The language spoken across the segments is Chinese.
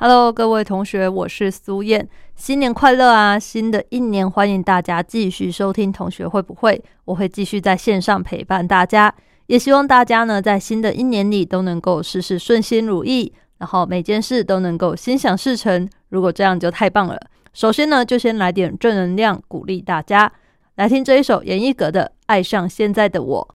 ？Hello，各位同学，我是苏燕，新年快乐啊！新的一年，欢迎大家继续收听同学会不会？我会继续在线上陪伴大家，也希望大家呢，在新的一年里都能够事事顺心如意，然后每件事都能够心想事成。如果这样就太棒了。首先呢，就先来点正能量，鼓励大家来听这一首严艺格的《爱上现在的我》。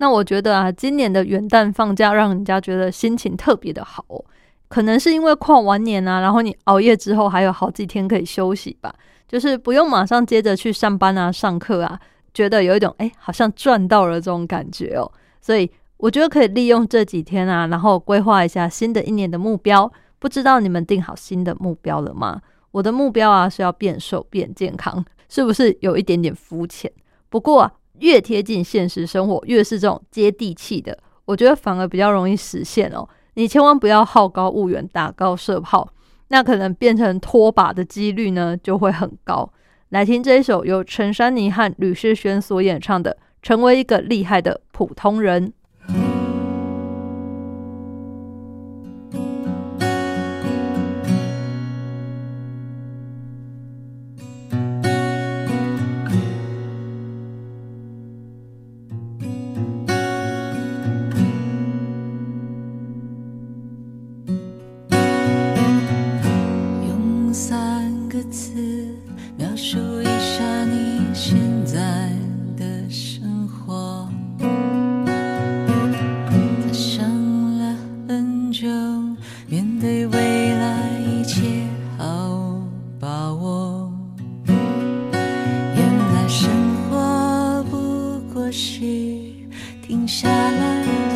那我觉得啊，今年的元旦放假让人家觉得心情特别的好，哦可能是因为跨完年啊，然后你熬夜之后还有好几天可以休息吧，就是不用马上接着去上班啊、上课啊，觉得有一种哎，好像赚到了这种感觉哦。所以我觉得可以利用这几天啊，然后规划一下新的一年的目标。不知道你们定好新的目标了吗？我的目标啊是要变瘦变健康，是不是有一点点肤浅？不过啊。越贴近现实生活，越是这种接地气的，我觉得反而比较容易实现哦。你千万不要好高骛远，打高射炮，那可能变成拖把的几率呢就会很高。来听这一首由陈珊妮和吕世轩所演唱的《成为一个厉害的普通人》。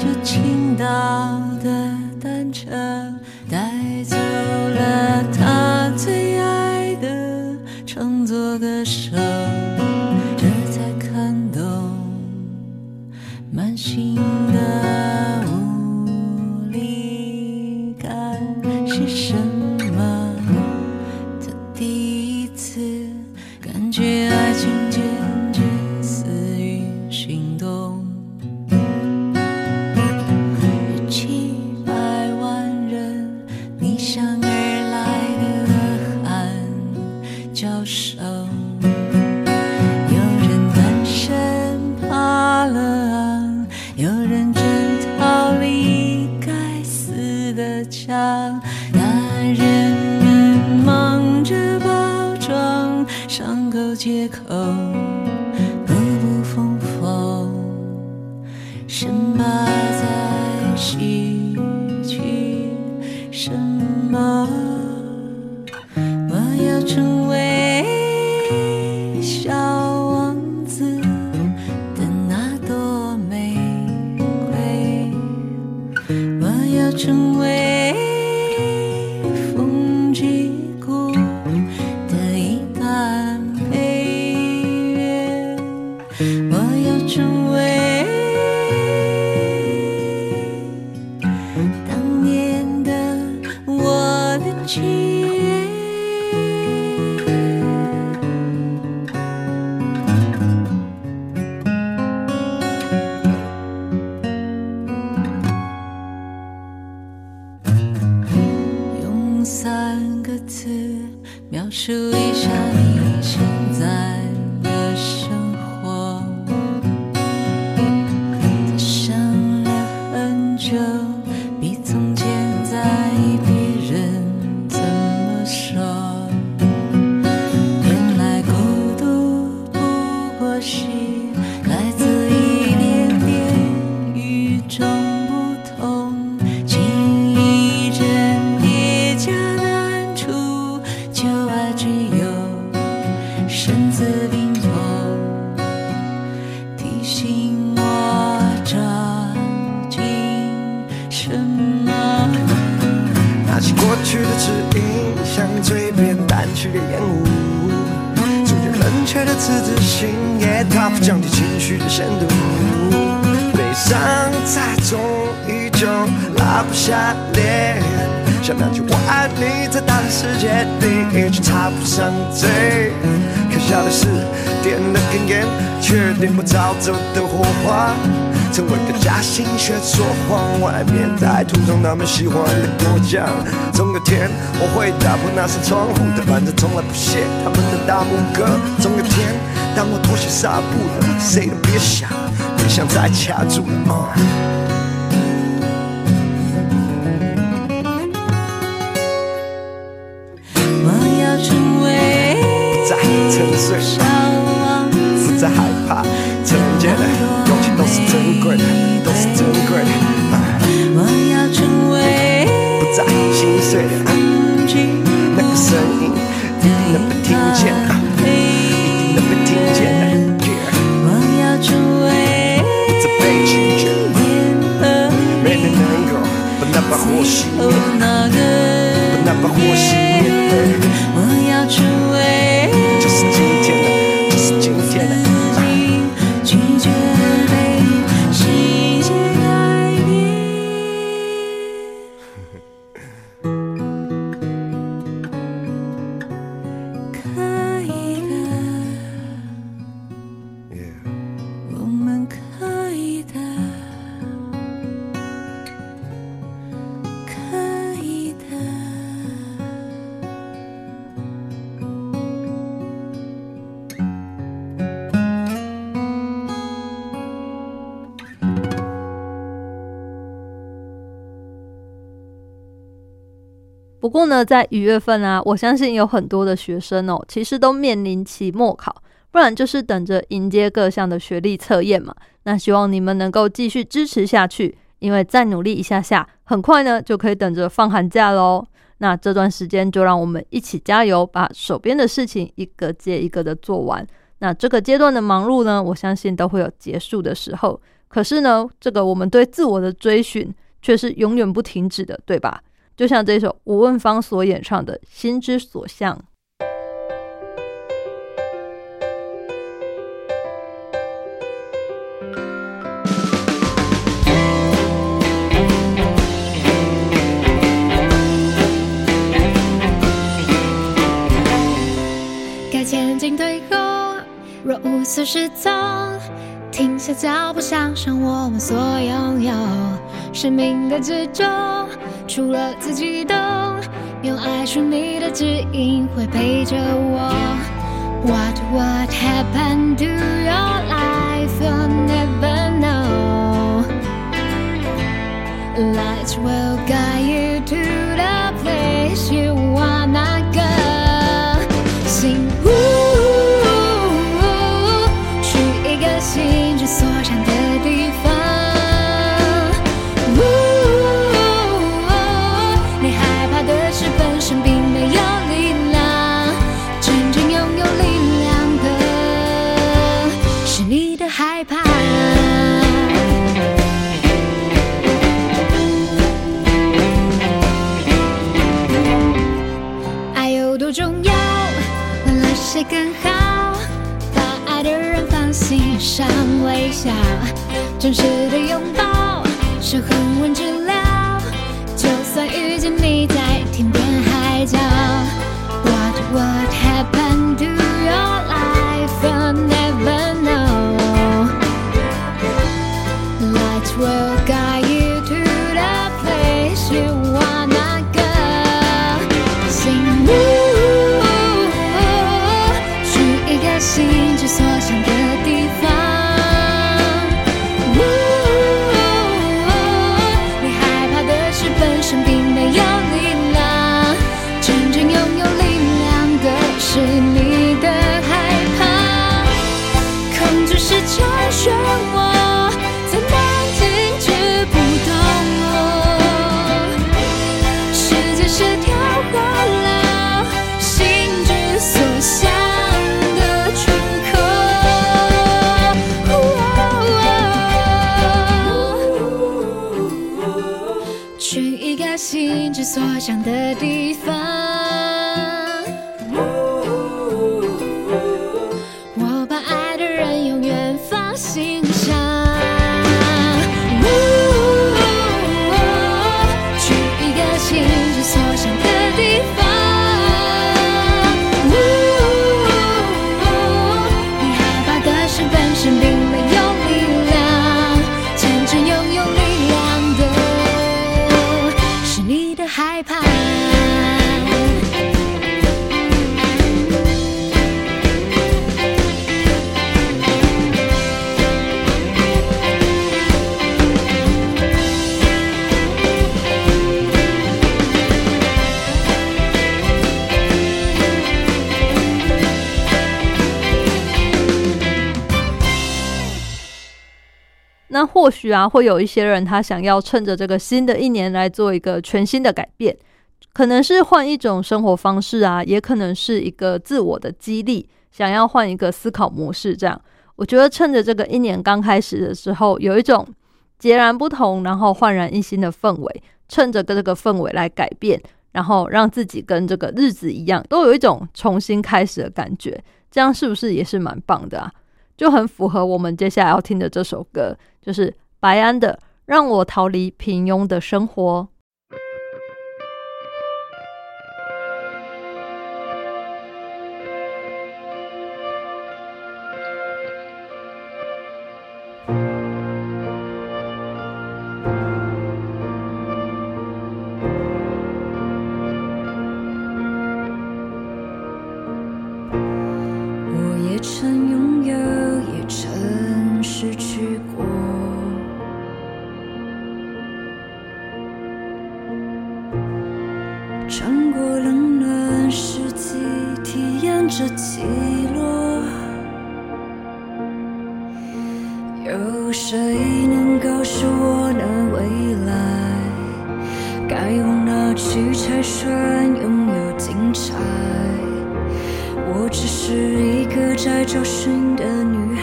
就倾倒的单车，带走了他最爱的创作歌手，这才看懂满心。假心却说谎，外面歹徒从他们喜欢的果酱。总有天我会打破那扇窗户的反正，从来不屑他们的大拇哥。总有天，当我脱下纱布了，谁都别想，别想再卡住了。啊那不过呢，在一月份啊，我相信有很多的学生哦，其实都面临期末考，不然就是等着迎接各项的学历测验嘛。那希望你们能够继续支持下去，因为再努力一下下，很快呢就可以等着放寒假喽。那这段时间就让我们一起加油，把手边的事情一个接一个的做完。那这个阶段的忙碌呢，我相信都会有结束的时候。可是呢，这个我们对自我的追寻却是永远不停止的，对吧？就像这首吴汶芳所演唱的《心之所向》。该前进退后，若无所适从，停下脚步，想想我们所拥有生命的之中，除了自己懂，用爱顺你的指引会陪着我。What what happened to your life? You'll never know. Lights will guide you 或许啊，会有一些人他想要趁着这个新的一年来做一个全新的改变，可能是换一种生活方式啊，也可能是一个自我的激励，想要换一个思考模式。这样，我觉得趁着这个一年刚开始的时候，有一种截然不同，然后焕然一新的氛围，趁着跟这个氛围来改变，然后让自己跟这个日子一样，都有一种重新开始的感觉。这样是不是也是蛮棒的啊？就很符合我们接下来要听的这首歌，就是白安的《让我逃离平庸的生活》。有谁能告诉我那未来？该往哪去才算拥有精彩？我只是一个在找寻的女孩，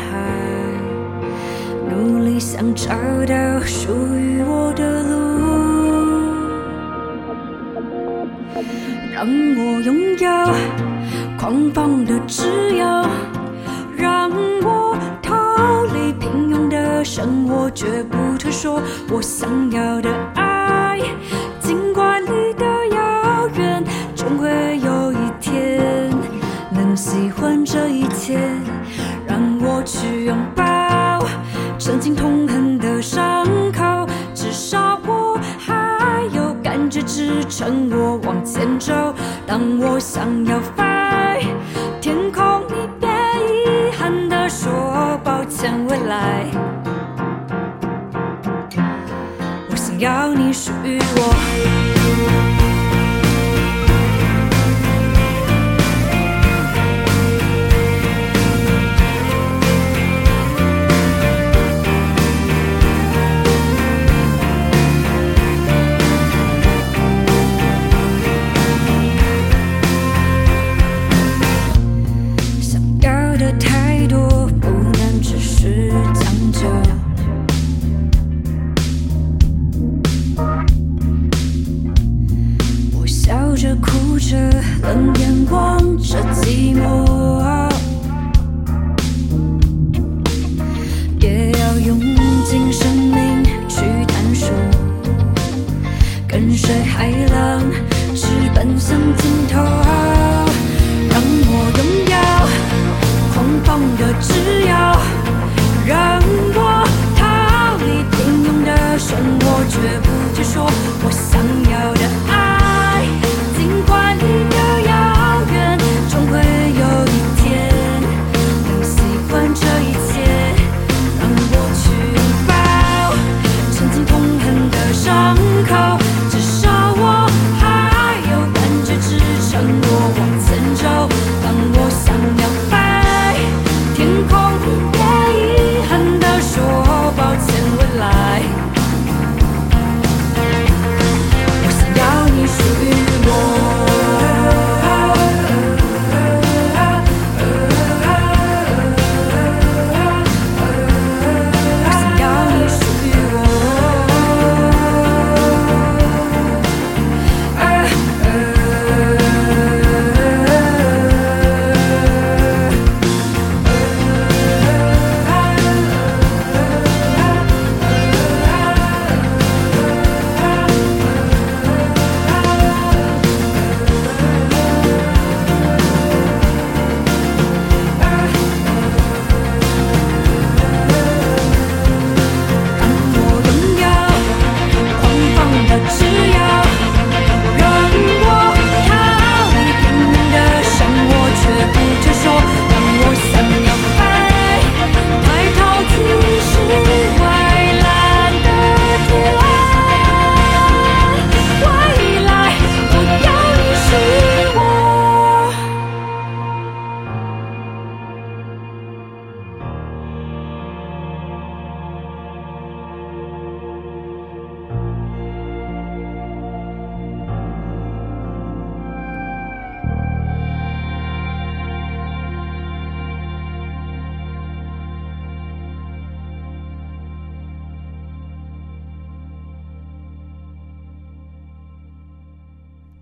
努力想找到属于我的路，让我拥有狂放的自由，让我的生活，绝不退缩我想要的爱，尽管离得遥远，终会有一天能喜欢这一切，让我去拥抱曾经痛恨的伤口，至少我还有感觉支撑我往前走。当我想要向，未来。我想要你属于我。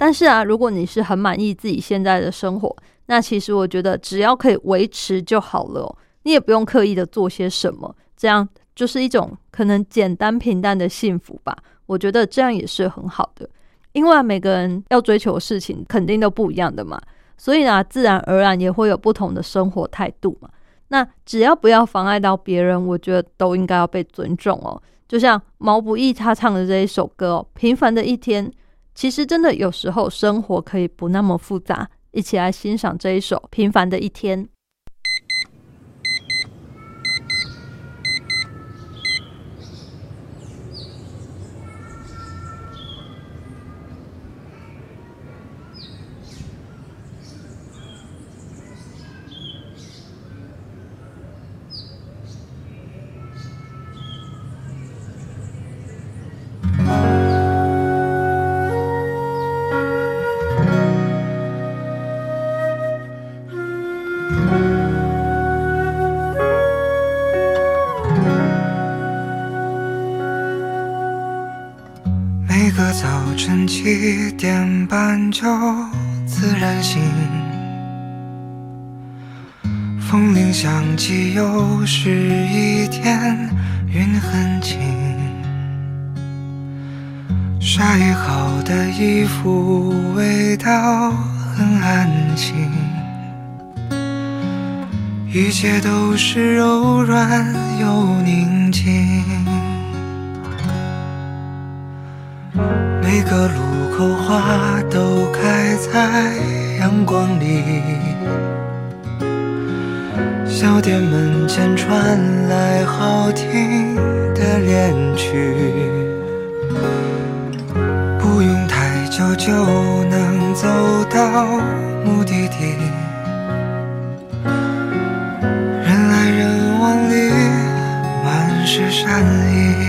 但是啊，如果你是很满意自己现在的生活，那其实我觉得只要可以维持就好了，你也不用刻意的做些什么，这样就是一种可能简单平淡的幸福吧。我觉得这样也是很好的，因为每个人要追求的事情肯定都不一样的嘛，所以呢，自然而然也会有不同的生活态度嘛。那只要不要妨碍到别人，我觉得都应该要被尊重哦。就像毛不易他唱的这一首歌，《平凡的一天》，其实真的有时候生活可以不那么复杂。一起来欣赏这一首《平凡的一天》。就自然醒，风铃响起，又是一天，云很轻。晒好的衣服，味道很安心，一切都是柔软又宁静。每个路口花都开在阳光里，小店门前传来好听的恋曲，不用太久就能走到目的地，人来人往里满是善意。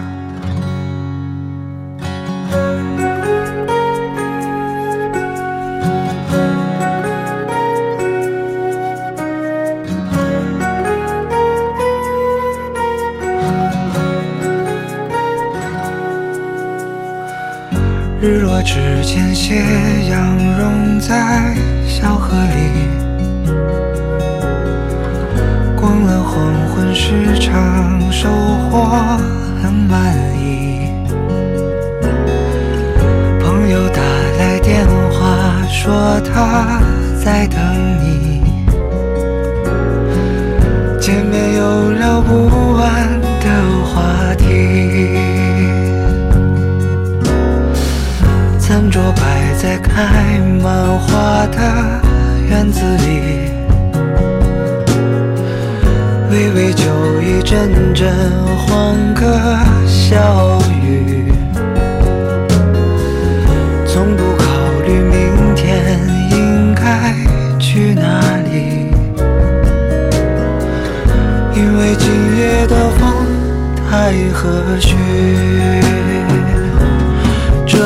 日落之前，斜阳融在小河里，逛了黄昏市场，收获很满意。朋友打来电话，说他在等你，见面有聊不完的话题。桌摆在开满花的院子里，微微酒意，阵阵欢歌笑语，从不考虑明天应该去哪里，因为今夜的风太和煦。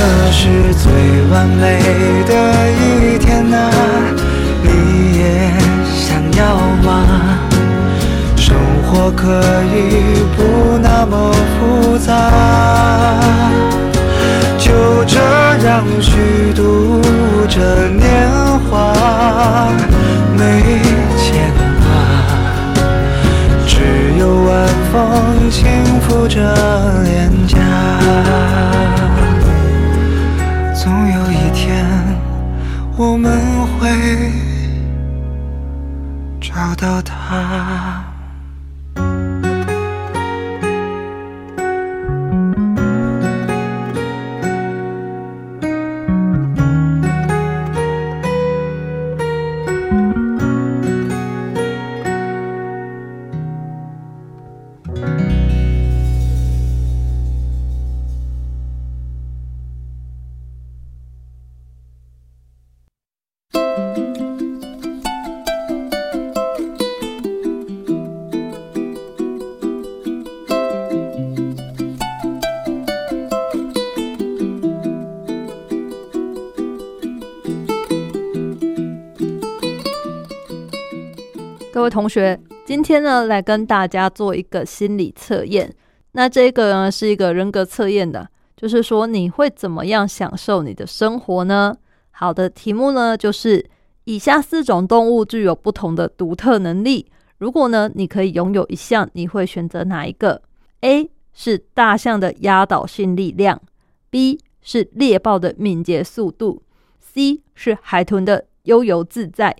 这是最完美的一天啊，你也想要吗？生活可以不那么复杂，就这样虚度着年华，没牵挂，只有晚风轻拂着脸颊。我们会各位同学，今天呢来跟大家做一个心理测验。那这个呢是一个人格测验的，就是说你会怎么样享受你的生活呢？好的，题目呢就是以下四种动物具有不同的独特能力。如果呢你可以拥有一项，你会选择哪一个？A. 是大象的压倒性力量，B 是猎豹的敏捷速度，C 是海豚的悠游自在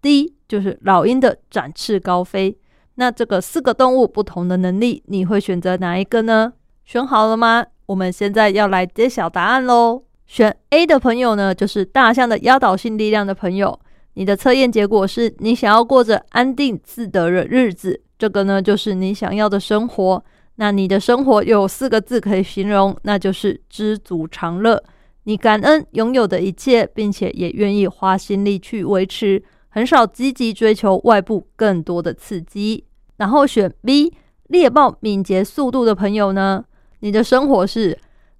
，D 就是老鹰的展翅高飞。那这个四个动物不同的能力，你会选择哪一个呢？选好了吗？我们现在要来揭晓答案喽。选 A 的朋友呢，就是大象的压倒性力量的朋友。你的测验结果是你想要过着安定自得的日子，这个呢就是你想要的生活。那你的生活有四个字可以形容，那就是知足常乐。你感恩拥有的一切，并且也愿意花心力去维持，很少积极追求外部更多的刺激。然后选 B 猎豹敏捷速度的朋友呢，你的生活是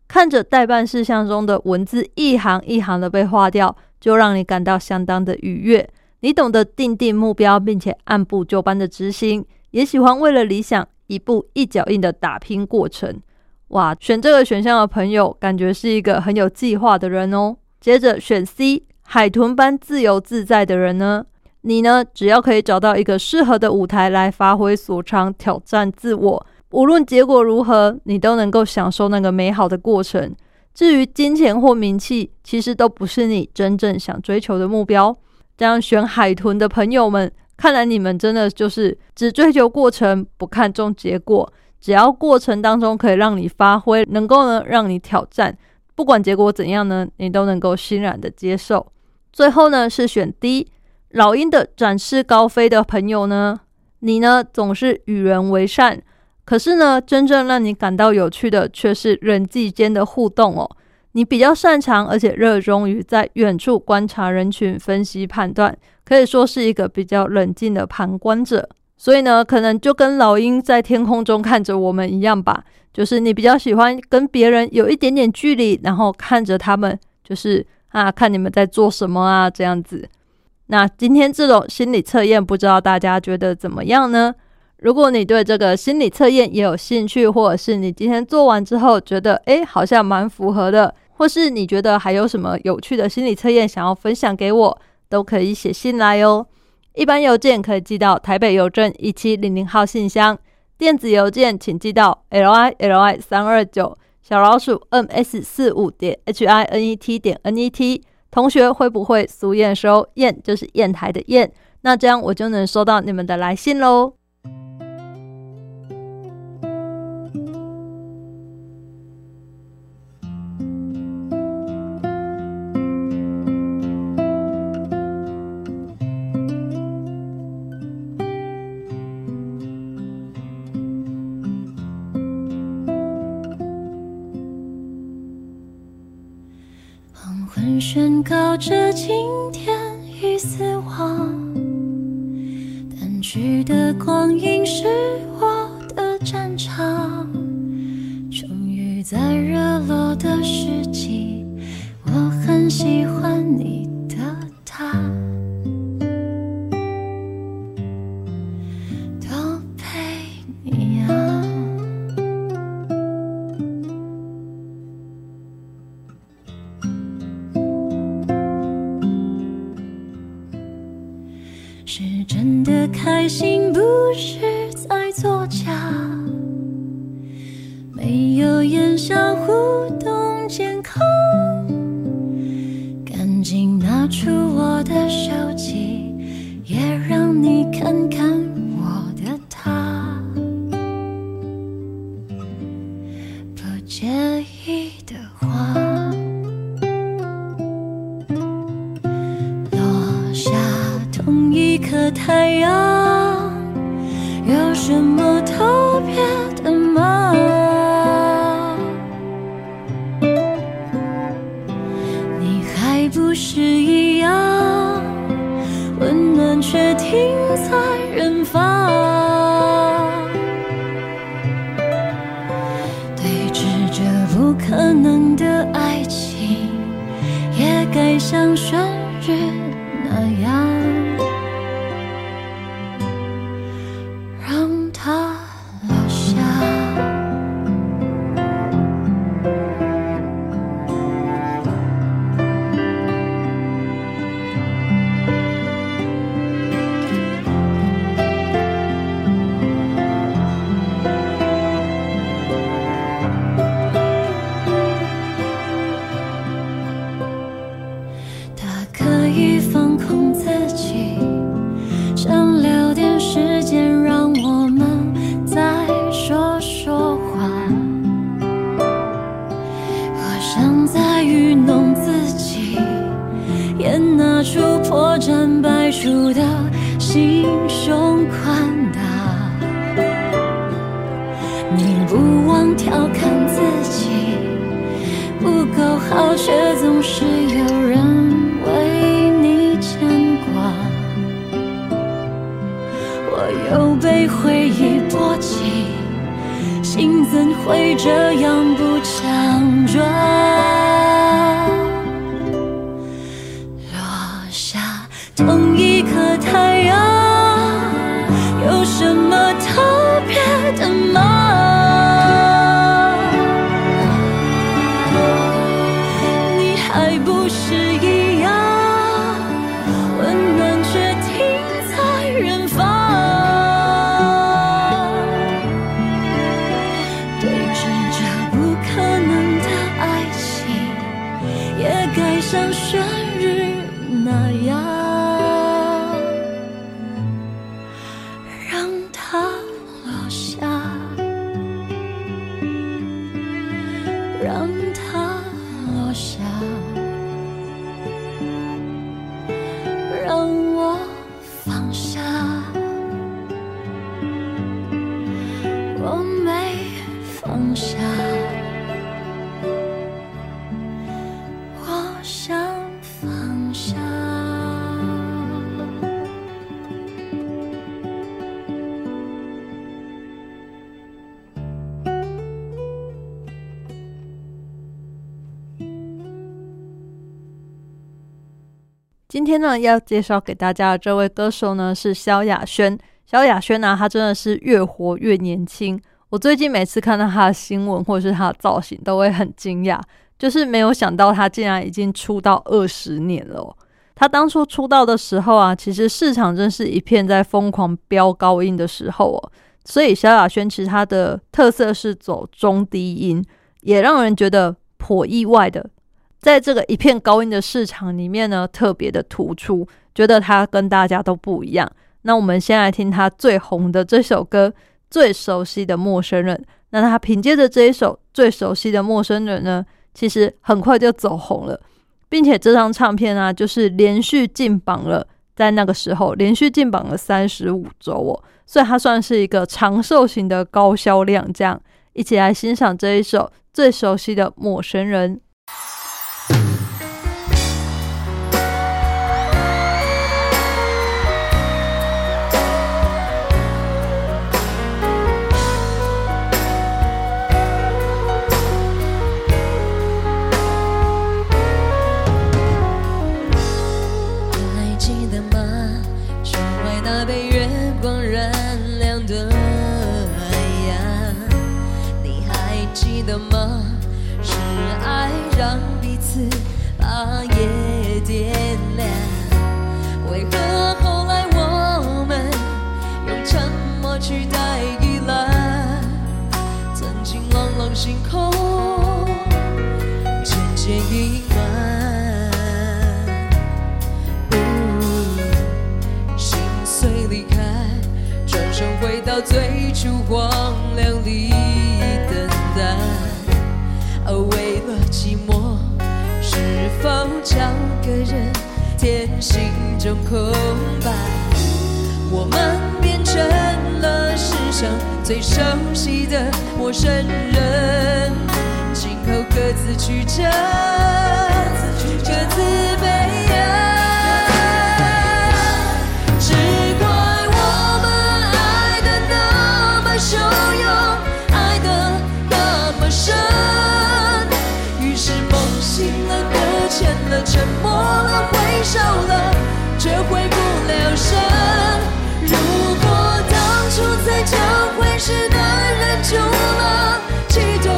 看着代办事项中的文字一行一行的被划掉。就让你感到相当的愉悦。你懂得定定目标，并且按部就班的执行，也喜欢为了理想一步一脚印的打拼过程。哇，选这个选项的朋友，感觉是一个很有计划的人哦。接着选 C，海豚般自由自在的人呢？你呢，只要可以找到一个适合的舞台来发挥所长，挑战自我，无论结果如何，你都能够享受那个美好的过程。至于金钱或名气，其实都不是你真正想追求的目标。这样选海豚的朋友们，看来你们真的就是只追求过程，不看重结果。只要过程当中可以让你发挥，能够呢让你挑战，不管结果怎样呢，你都能够欣然的接受。最后呢是选 D 老鹰的展翅高飞的朋友呢，你呢总是与人为善。可是呢，真正让你感到有趣的却是人际间的互动哦。你比较擅长而且热衷于在远处观察人群、分析判断，可以说是一个比较冷静的旁观者。所以呢，可能就跟老鹰在天空中看着我们一样吧，就是你比较喜欢跟别人有一点点距离，然后看着他们，就是啊，看你们在做什么啊这样子。那今天这种心理测验，不知道大家觉得怎么样呢？如果你对这个心理测验也有兴趣，或者是你今天做完之后觉得诶好像蛮符合的，或是你觉得还有什么有趣的心理测验想要分享给我，都可以写信来哦。一般邮件可以寄到台北邮政一七零零号信箱，电子邮件请寄到 l i l i 三二九小老鼠 m s 四五点 h i n e t 点 n e t。同学会不会俗验收？验就是砚台的砚，那这样我就能收到你们的来信喽。告着今天与死亡，淡去的光阴是我的战场。终于在日落的时今天呢，要介绍给大家的这位歌手呢是萧亚轩。萧亚轩呢，她真的是越活越年轻。我最近每次看到她的新闻或者是她的造型，都会很惊讶，就是没有想到她竟然已经出道二十年了哦。她当初出道的时候啊，其实市场正是一片在疯狂飙高音的时候哦，所以萧亚轩其实她的特色是走中低音，也让人觉得颇意外的。在这个一片高音的市场里面呢，特别的突出，觉得他跟大家都不一样。那我们先来听他最红的这首歌《最熟悉的陌生人》。那他凭借着这一首《最熟悉的陌生人》呢，其实很快就走红了，并且这张唱片啊，就是连续进榜了，在那个时候连续进榜了三十五周哦，所以它算是一个长寿型的高销量。这样，一起来欣赏这一首《最熟悉的陌生人》。到最初荒凉里等待。而为了寂寞，是否找个人填心中空白？我们变成了世上最熟悉的陌生人，今后各自曲折，各自悲少，了，却回不了神。如果当初在交会时的忍住了激动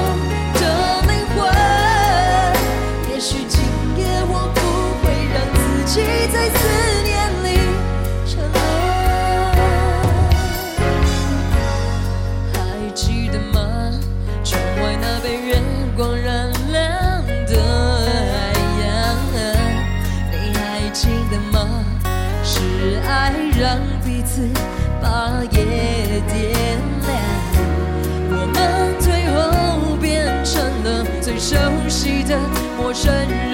生日。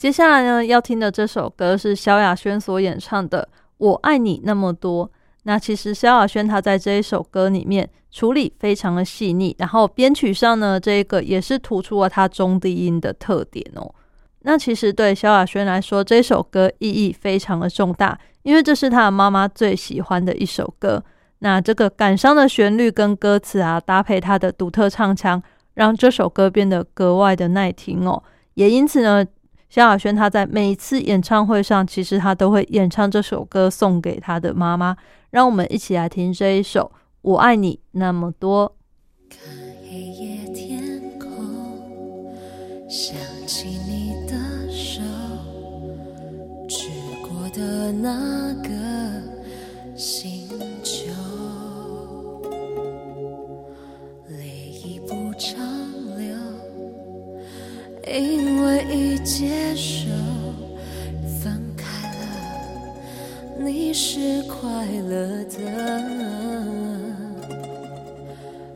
接下来呢，要听的这首歌是萧亚轩所演唱的《我爱你那么多》。那其实萧亚轩他在这一首歌里面处理非常的细腻，然后编曲上呢，这一个也是突出了他中低音的特点哦。那其实对萧亚轩来说，这首歌意义非常的重大，因为这是他的妈妈最喜欢的一首歌。那这个感伤的旋律跟歌词啊，搭配他的独特唱腔，让这首歌变得格外的耐听哦。也因此呢。萧亚轩他在每一次演唱会上，其实他都会演唱这首歌送给他的妈妈。让我们一起来听这一首《我爱你那么多》。想起你的手，去过的那个星因为已接受分开了，你是快乐的。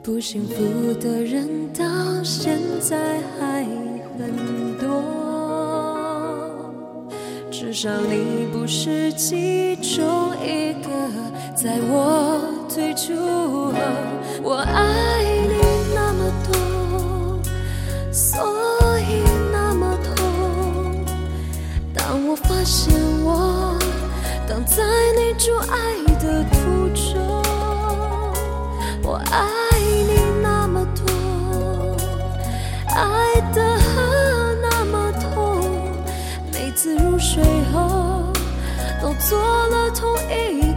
不幸福的人到现在还很多，至少你不是其中一个。在我退出后，我爱你现我挡在你阻碍的途中，我爱你那么多，爱的那么痛，每次入睡后都做了同一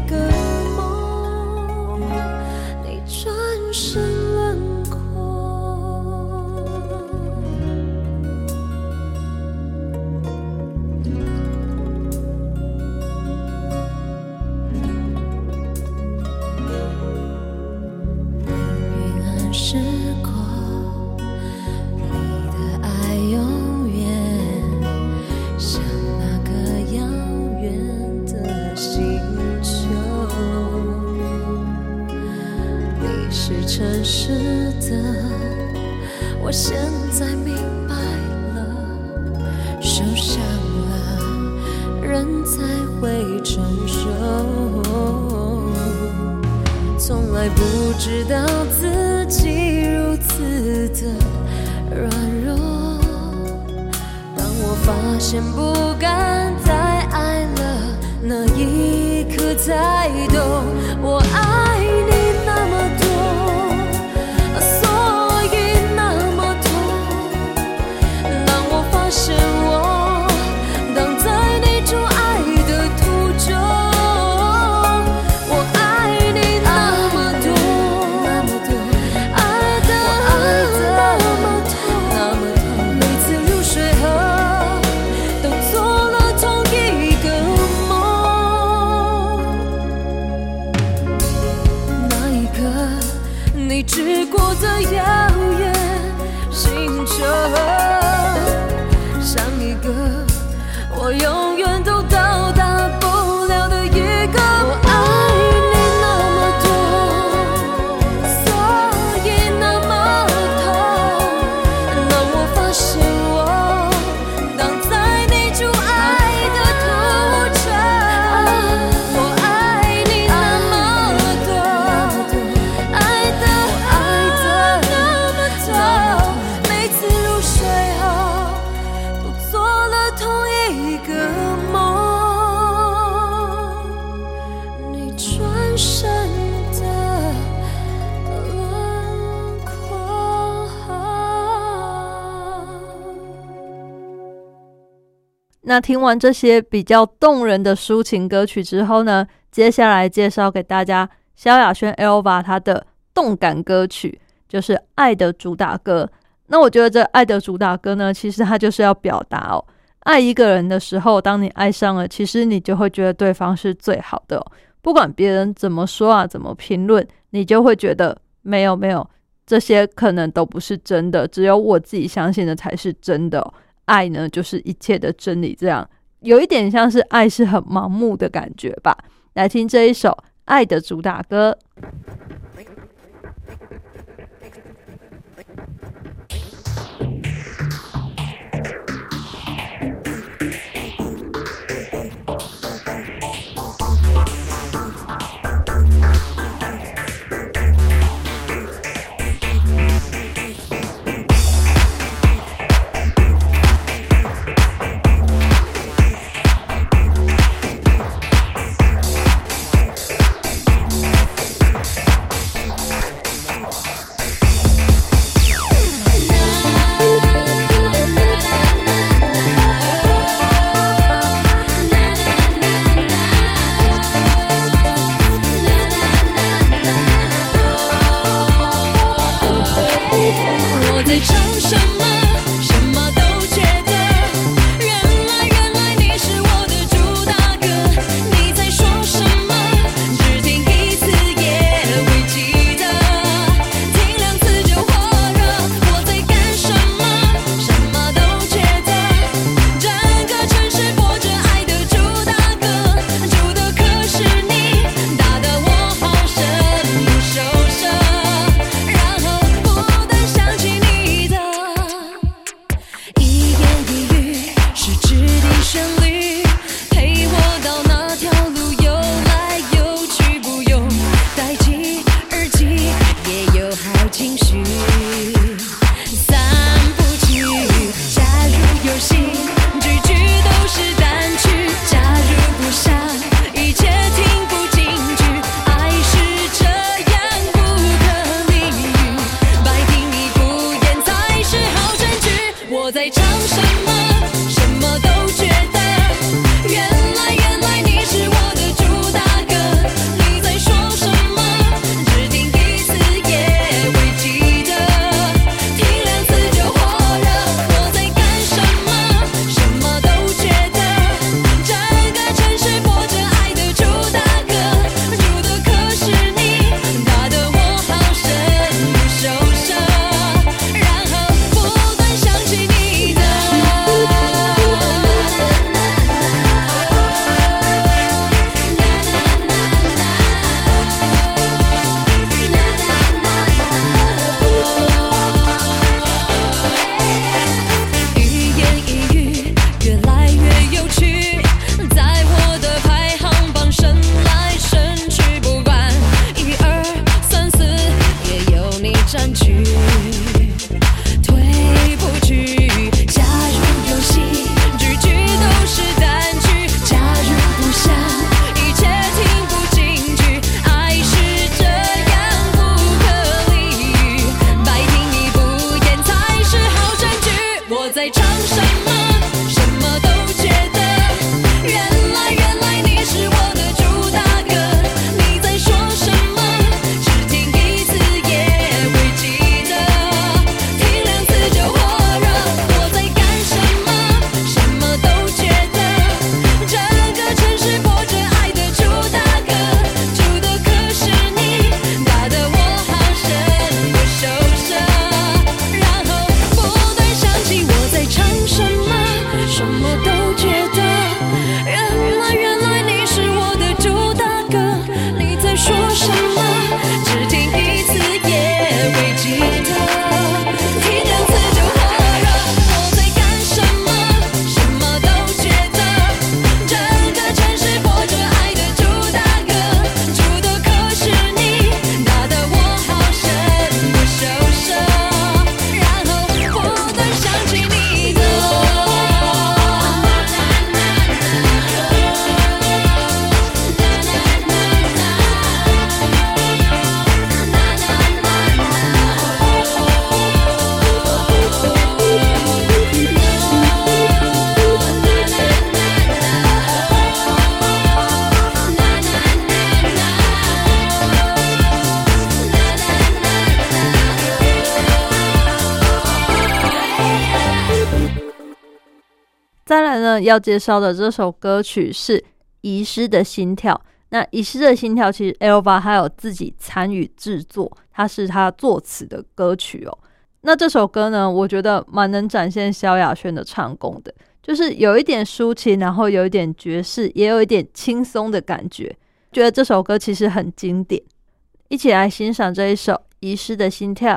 听完这些比较动人的抒情歌曲之后呢，接下来介绍给大家萧亚轩 Elva 她的动感歌曲，就是《爱的主打歌》。那我觉得这《爱的主打歌》呢，其实它就是要表达哦，爱一个人的时候，当你爱上了，其实你就会觉得对方是最好的、不管别人怎么说啊，怎么评论，你就会觉得没有没有，这些可能都不是真的，只有我自己相信的才是真的、爱呢，就是一切的真理，这样有一点像是爱是很盲目的感觉吧。来听这一首《爱的主打歌》。要介绍的这首歌曲是《遗失的心跳》。那《遗失的心跳》其实 Elva 还有自己参与制作，它是他作词的歌曲哦。那这首歌呢，我觉得蛮能展现萧亚轩的唱功的，就是有一点抒情，然后有一点爵士，也有一点轻松的感觉。觉得这首歌其实很经典，一起来欣赏这一首《遗失的心跳》。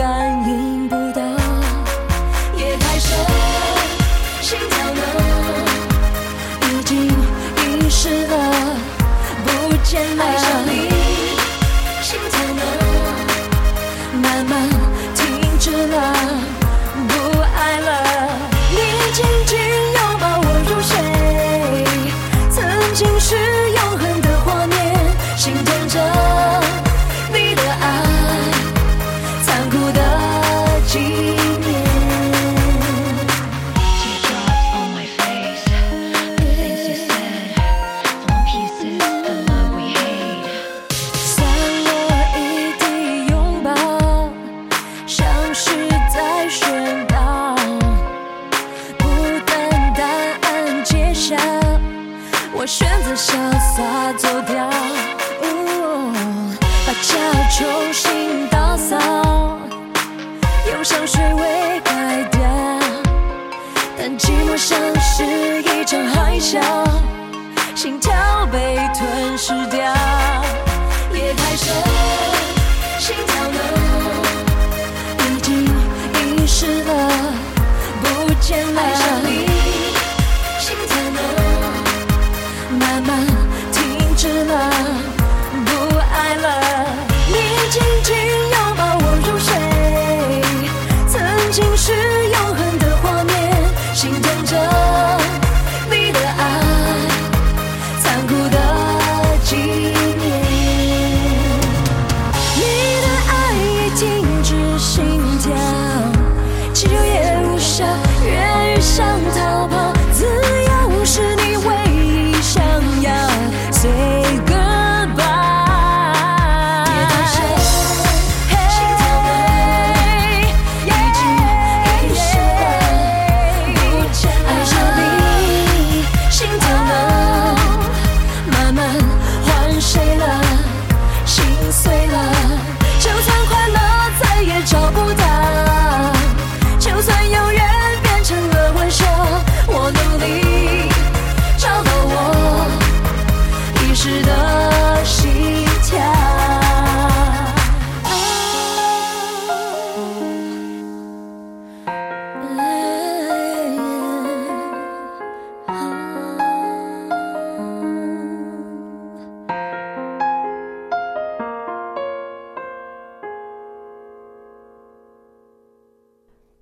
感。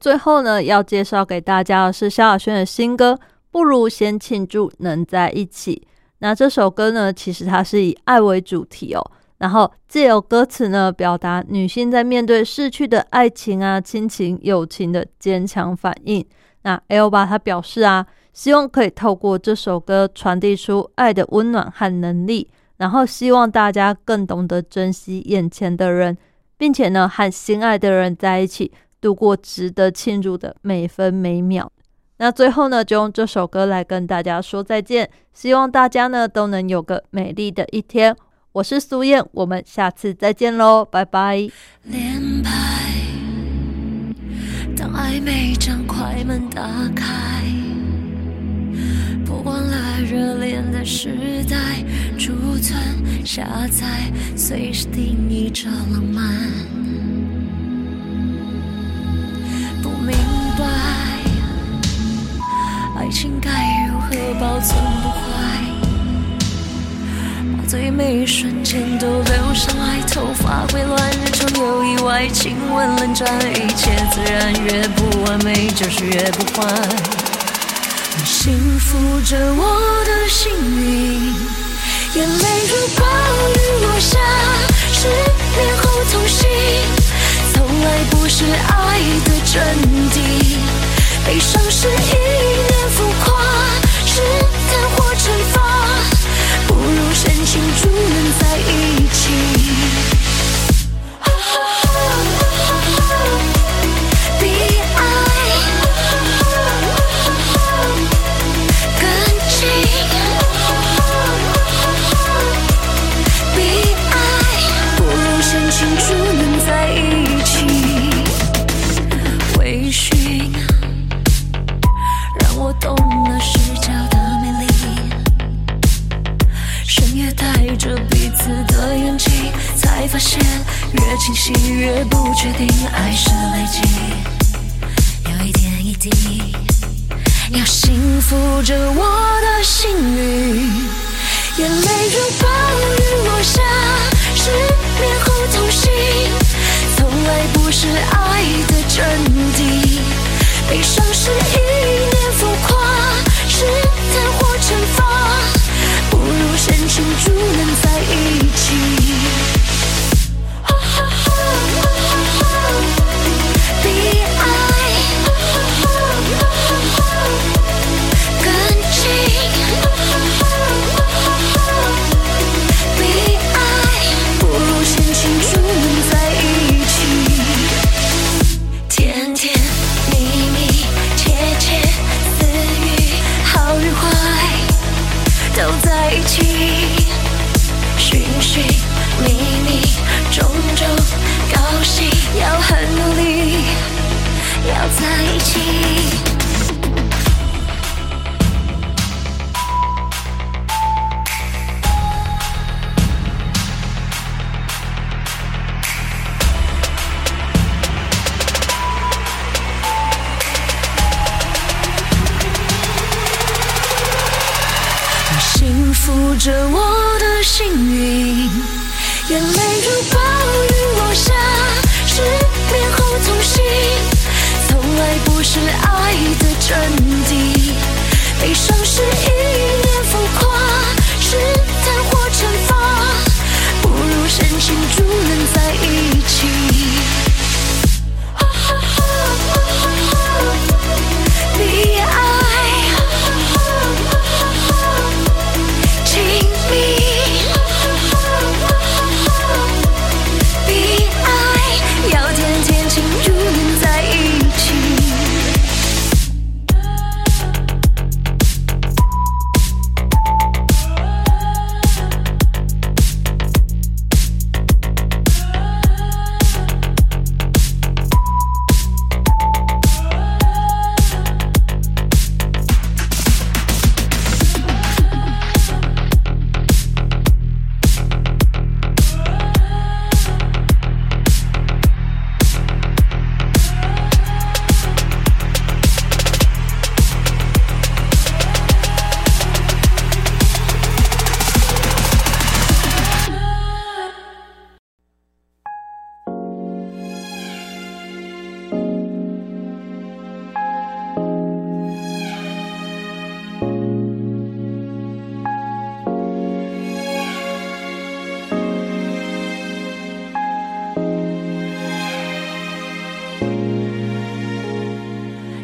最后呢，要介绍给大家的是萧亚轩的新歌《不如先庆祝能在一起》。那这首歌呢，其实它是以爱为主题哦，然后借由歌词呢，表达女性在面对逝去的爱情啊、亲情、友情的坚强反应。那 L 八他表示啊，希望可以透过这首歌传递出爱的温暖和能力，然后希望大家更懂得珍惜眼前的人，并且呢，和心爱的人在一起。度过值得庆祝的每分每秒。那最后呢，就用这首歌来跟大家说再见，希望大家呢都能有个美丽的一天。我是苏燕，我们下次再见喽，拜拜。连拍，当暧昧将快门打开，播完了热恋的时代，储存下载，随时定义着浪漫。明白，爱情该如何保存不坏。把最美瞬间都留下来，头发会乱，日常有意外，亲吻冷战，一切自然，越不完美就是越不坏。你幸福着我的幸运，眼泪如暴雨落下，失恋后痛醒，从来不是爱的真谛，悲伤是一念浮夸，试探或惩罚。不如深情祝愿在一起。发现越清晰越不确定，爱是累积，有一点一滴。要幸福着我的幸运，眼泪如暴雨落下，失眠后痛醒，从来不是爱的真谛，悲伤是一念浮夸，试探或惩罚。不如深情祝能在一起。在一起。幸福着我的幸运，眼泪如花是爱的真谛，悲伤是一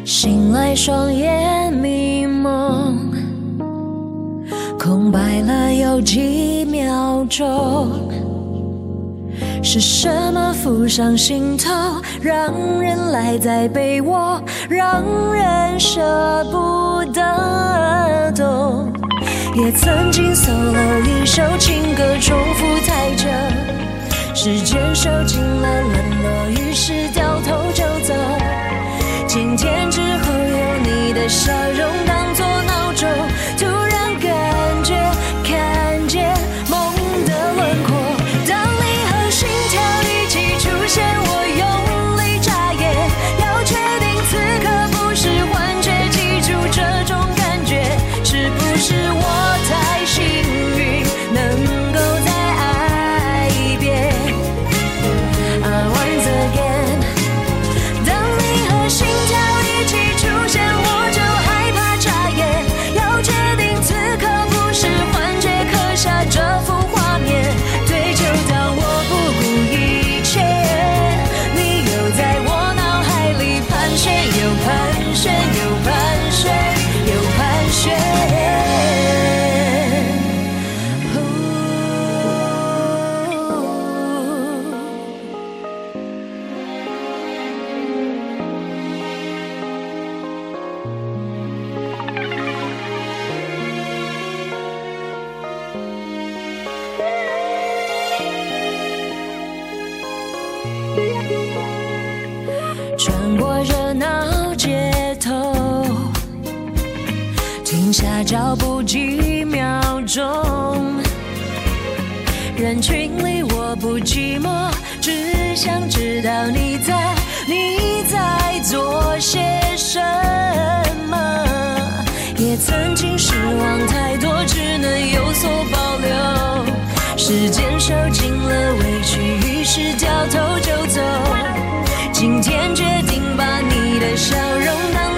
醒来双眼迷蒙，空白了有几秒钟。是什么浮上心头，让人赖在被窝，让人舍不得懂？也曾经 solo 一首情歌，重复太久，时间收紧了冷落，于是掉头就走。晴天之后有你的笑容不几秒钟人群里我不寂寞只想知道你在你在做些什么。也曾经失望太多只能有所保留。时间受尽了委屈于是掉头就走。今天决定把你的笑容当